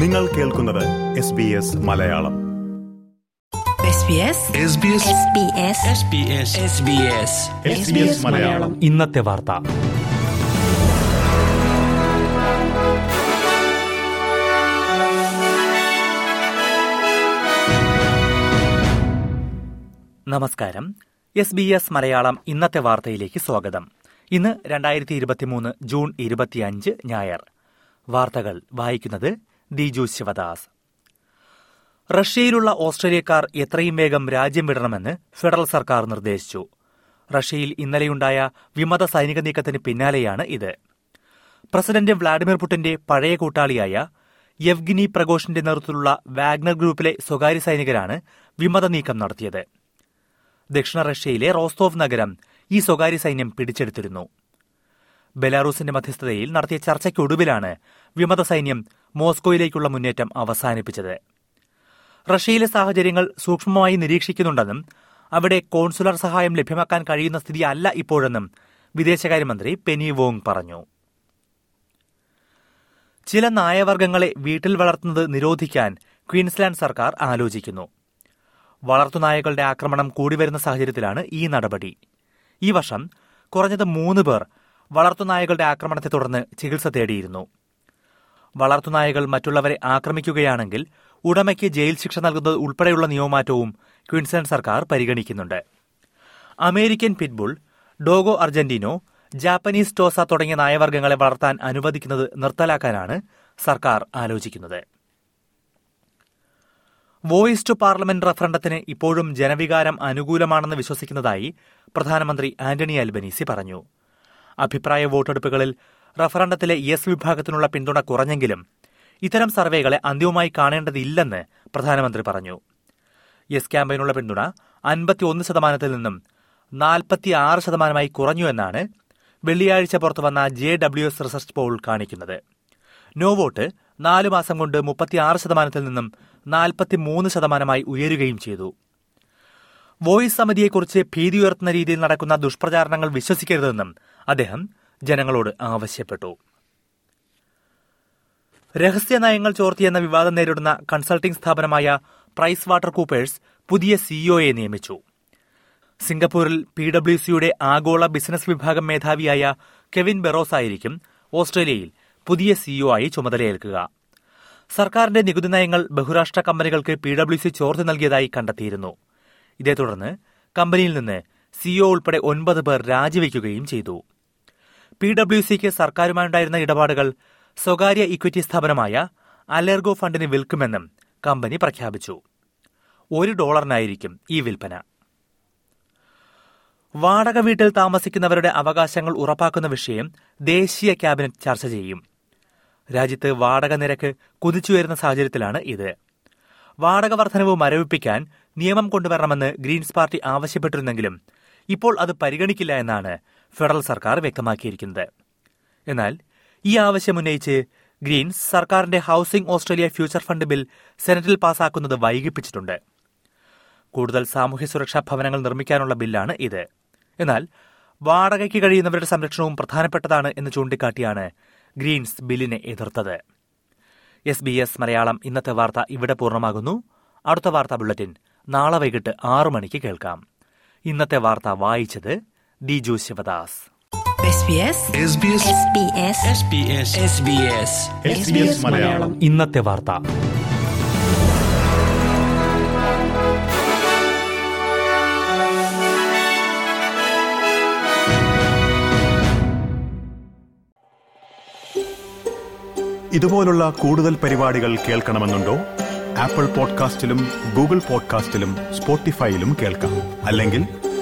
നിങ്ങൾ കേൾക്കുന്നത് S B S Malayalam. SBS Malayalam. ഇന്നത്തെ വാർത്ത. നമസ്കാരം. എസ് ബി എസ് മലയാളം ഇന്നത്തെ വാർത്തയിലേക്ക് സ്വാഗതം. ഇന്ന് രണ്ടായിരത്തി ഇരുപത്തിമൂന്ന് ജൂൺ ഇരുപത്തിയഞ്ച് ഞായർ. വാർത്തകൾ വായിക്കുന്നത് ദിജു ശിവദാസ്. റഷ്യയിലുള്ള ഓസ്ട്രേലിയക്കാർ എത്രയും വേഗം രാജ്യം വിടണമെന്ന് ഫെഡറൽ സർക്കാർ നിർദ്ദേശിച്ചു. റഷ്യയിൽ ഇന്നലെയുണ്ടായ വിമത സൈനിക നീക്കത്തിന് പിന്നാലെയാണ് ഇത്. പ്രസിഡന്റ് വ്ളാഡിമിർ പുടിന്റെ പഴയ കൂട്ടാളിയായ യവ്ഗിനി പ്രഘോഷിന്റെ നേതൃത്വത്തിലുള്ള വാഗ്നർ ഗ്രൂപ്പിലെ സ്വകാര്യ സൈനികരാണ് വിമത നീക്കം നടത്തിയത്. ദക്ഷിണ റഷ്യയിലെ റോസ്തോവ് നഗരം ഈ സ്വകാര്യ സൈന്യം പിടിച്ചെടുത്തിരുന്നു. ബെലാറൂസിന്റെ മധ്യസ്ഥതയിൽ നടത്തിയ ചർച്ചയ്ക്കൊടുവിലാണ് വിമത സൈന്യം മോസ്കോയിലേക്കുള്ള മുന്നേറ്റം അവസാനിപ്പിച്ചത്. റഷ്യയിലെ സാഹചര്യങ്ങൾ സൂക്ഷ്മമായി നിരീക്ഷിക്കുന്നുണ്ടെന്നും അവിടെ കോൺസുലർ സഹായം ലഭ്യമാക്കാൻ കഴിയുന്ന സ്ഥിതി അല്ല ഇപ്പോഴെന്നും വിദേശകാര്യമന്ത്രി പെനി വോങ് പറഞ്ഞു. ചില നായവർഗങ്ങളെ വീട്ടിൽ വളർത്തുന്നത് നിരോധിക്കാൻ ക്വീൻസ്ലാൻഡ് സർക്കാർ ആലോചിക്കുന്നു. വളർത്തുനായകളുടെ ആക്രമണം കൂടിവരുന്ന സാഹചര്യത്തിലാണ് ഈ നടപടി. ഈ വർഷം കുറഞ്ഞത് മൂന്ന് പേർ വളർത്തുനായകളുടെ ആക്രമണത്തെ തുടർന്ന് ചികിത്സ തേടിയിരുന്നു. വളർത്തുനായകൾ മറ്റുള്ളവരെ ആക്രമിക്കുകയാണെങ്കിൽ ഉടമയ്ക്ക് ജയിൽ ശിക്ഷ നൽകുന്നത് ഉൾപ്പെടെയുള്ള നിയമമാറ്റവും ക്വിൻസ്ലൻഡ് സർക്കാർ പരിഗണിക്കുന്നുണ്ട്. American pit bull Dogo Argentino Japanese Tosa തുടങ്ങിയ നായവർഗങ്ങളെ വളർത്താൻ അനുവദിക്കുന്നത് നിർത്തലാക്കാനാണ് സർക്കാർ ആലോചിക്കുന്നത്. വോയിസ് ടു പാർലമെന്റ് റഫറണ്ടത്തിന് ഇപ്പോഴും ജനവികാരം അനുകൂലമാണെന്ന് വിശ്വസിക്കുന്നതായി പ്രധാനമന്ത്രി ആന്റണി അൽബനീസി പറഞ്ഞു. അഭിപ്രായ വോട്ടെടുപ്പുകളിൽ റഫറണ്ടത്തിലെ യെസ് വിഭാഗത്തിനുള്ള പിന്തുണ കുറഞ്ഞെങ്കിലും ഇത്തരം സർവേകളെ അന്തിമമായി കാണേണ്ടതില്ലെന്ന് പ്രധാനമന്ത്രി പറഞ്ഞു. യെസ് ക്യാമ്പയിനുള്ള പിന്തുണ അൻപത്തിയൊന്ന് ശതമാനത്തിൽ നിന്നും നാൽപ്പത്തിയാറ് ശതമാനമായി കുറഞ്ഞു എന്നാണ് വെള്ളിയാഴ്ച പുറത്തുവന്ന J W S research poll കാണിക്കുന്നത്. നോ വോട്ട് നാലു മാസം കൊണ്ട് മുപ്പത്തിയാറ് ശതമാനത്തിൽ നിന്നും നാൽപ്പത്തിമൂന്ന് ശതമാനമായി ഉയരുകയും ചെയ്തു. വോയിസ് സമിതിയെക്കുറിച്ച് ഭീതി ഉയർത്തുന്ന രീതിയിൽ നടക്കുന്ന ദുഷ്പ്രചാരണങ്ങൾ വിശ്വസിക്കരുതെന്നും അദ്ദേഹം ജനങ്ങളോട് ആവശ്യപ്പെട്ടു. രഹസ്യ നയങ്ങൾ ചോർത്തിയെന്ന വിവാദം നേരിടുന്ന കൺസൾട്ടിംഗ് സ്ഥാപനമായ പ്രൈസ് വാട്ടർ കൂപ്പേഴ്സ് പുതിയ സിഇഒയെ നിയമിച്ചു. സിംഗപ്പൂരിൽ പി ഡബ്ല്യു സിയുടെ ആഗോള ബിസിനസ് വിഭാഗം മേധാവിയായ കെവിൻ ബെറോസ് ആയിരിക്കും ഓസ്ട്രേലിയയിൽ പുതിയ സിഇഒ ആയി ചുമതലയേൽക്കുക. സർക്കാരിന്റെ നികുതി നയങ്ങൾ ബഹുരാഷ്ട്ര കമ്പനികൾക്ക് പി ഡബ്ല്യു സി ചോർത്തി നൽകിയതായി കണ്ടെത്തിയിരുന്നു. ഇതേ തുടർന്ന് കമ്പനിയിൽ നിന്ന് സിഇഒ ഉൾപ്പെടെ ഒൻപത് പേർ രാജിവെക്കുകയും ചെയ്തു. പി ഡബ്ല്യു സിക്ക് സർക്കാരുമായുണ്ടായിരുന്ന ഇടപാടുകൾ സ്വകാര്യ ഇക്വിറ്റി സ്ഥാപനമായ അലർഗോ ഫണ്ടിന് വിൽക്കുമെന്നും കമ്പനി പ്രഖ്യാപിച്ചു. ഒരു ഡോളറിനായിരിക്കും ഈ വിൽപ്പന. വാടക വീട്ടിൽ താമസിക്കുന്നവരുടെ അവകാശങ്ങൾ ഉറപ്പാക്കുന്ന വിഷയം ദേശീയ ക്യാബിനറ്റ് ചർച്ച ചെയ്യും. രാജ്യത്ത് വാടക നിരക്ക് കുതിച്ചുയരുന്ന സാഹചര്യത്തിലാണ് ഇത്. വാടക വർധനവ് മരവിപ്പിക്കാൻ നിയമം കൊണ്ടുവരണമെന്ന് ഗ്രീൻസ് പാർട്ടി ആവശ്യപ്പെട്ടിരുന്നെങ്കിലും ഇപ്പോൾ അത് പരിഗണിക്കില്ല എന്നാണ് ഫെഡറൽ സർക്കാർ വ്യക്തമാക്കിയിരിക്കുന്നത്. എന്നാൽ ഈ ആവശ്യമുന്നയിച്ച് ഗ്രീൻസ് സർക്കാരിന്റെ housing Australia future fund bill സെനറ്റിൽ പാസാക്കുന്നത് വൈകിപ്പിച്ചിട്ടുണ്ട്. കൂടുതൽ സാമൂഹ്യ സുരക്ഷാ ഭവനങ്ങൾ നിർമ്മിക്കാനുള്ള ബില്ലാണ് ഇത്. എന്നാൽ വാടകയ്ക്ക് കഴിയുന്നവരുടെ സംരക്ഷണവും പ്രധാനപ്പെട്ടതാണ് എന്ന് ചൂണ്ടിക്കാട്ടിയാണ് ഗ്രീൻസ് ബില്ലിനെ എതിർത്തത്. എസ് ബി എസ് മലയാളം ഇന്നത്തെ വാർത്ത ഇവിടെ പൂർണമാകുന്നു. അടുത്ത വാർത്താ ബുള്ളറ്റിൻ നാളെ വൈകിട്ട് ആറു മണിക്ക് കേൾക്കാം. ഇന്നത്തെ വാർത്ത വായിച്ചത് ഡിജു ശിവദാസ് ഇന്നത്തെ വാർത്ത. ഇതുപോലുള്ള കൂടുതൽ പരിപാടികൾ കേൾക്കണമെന്നുണ്ടോ? ആപ്പിൾ പോഡ്കാസ്റ്റിലും ഗൂഗിൾ പോഡ്കാസ്റ്റിലും സ്പോട്ടിഫൈയിലും കേൾക്കാം. അല്ലെങ്കിൽ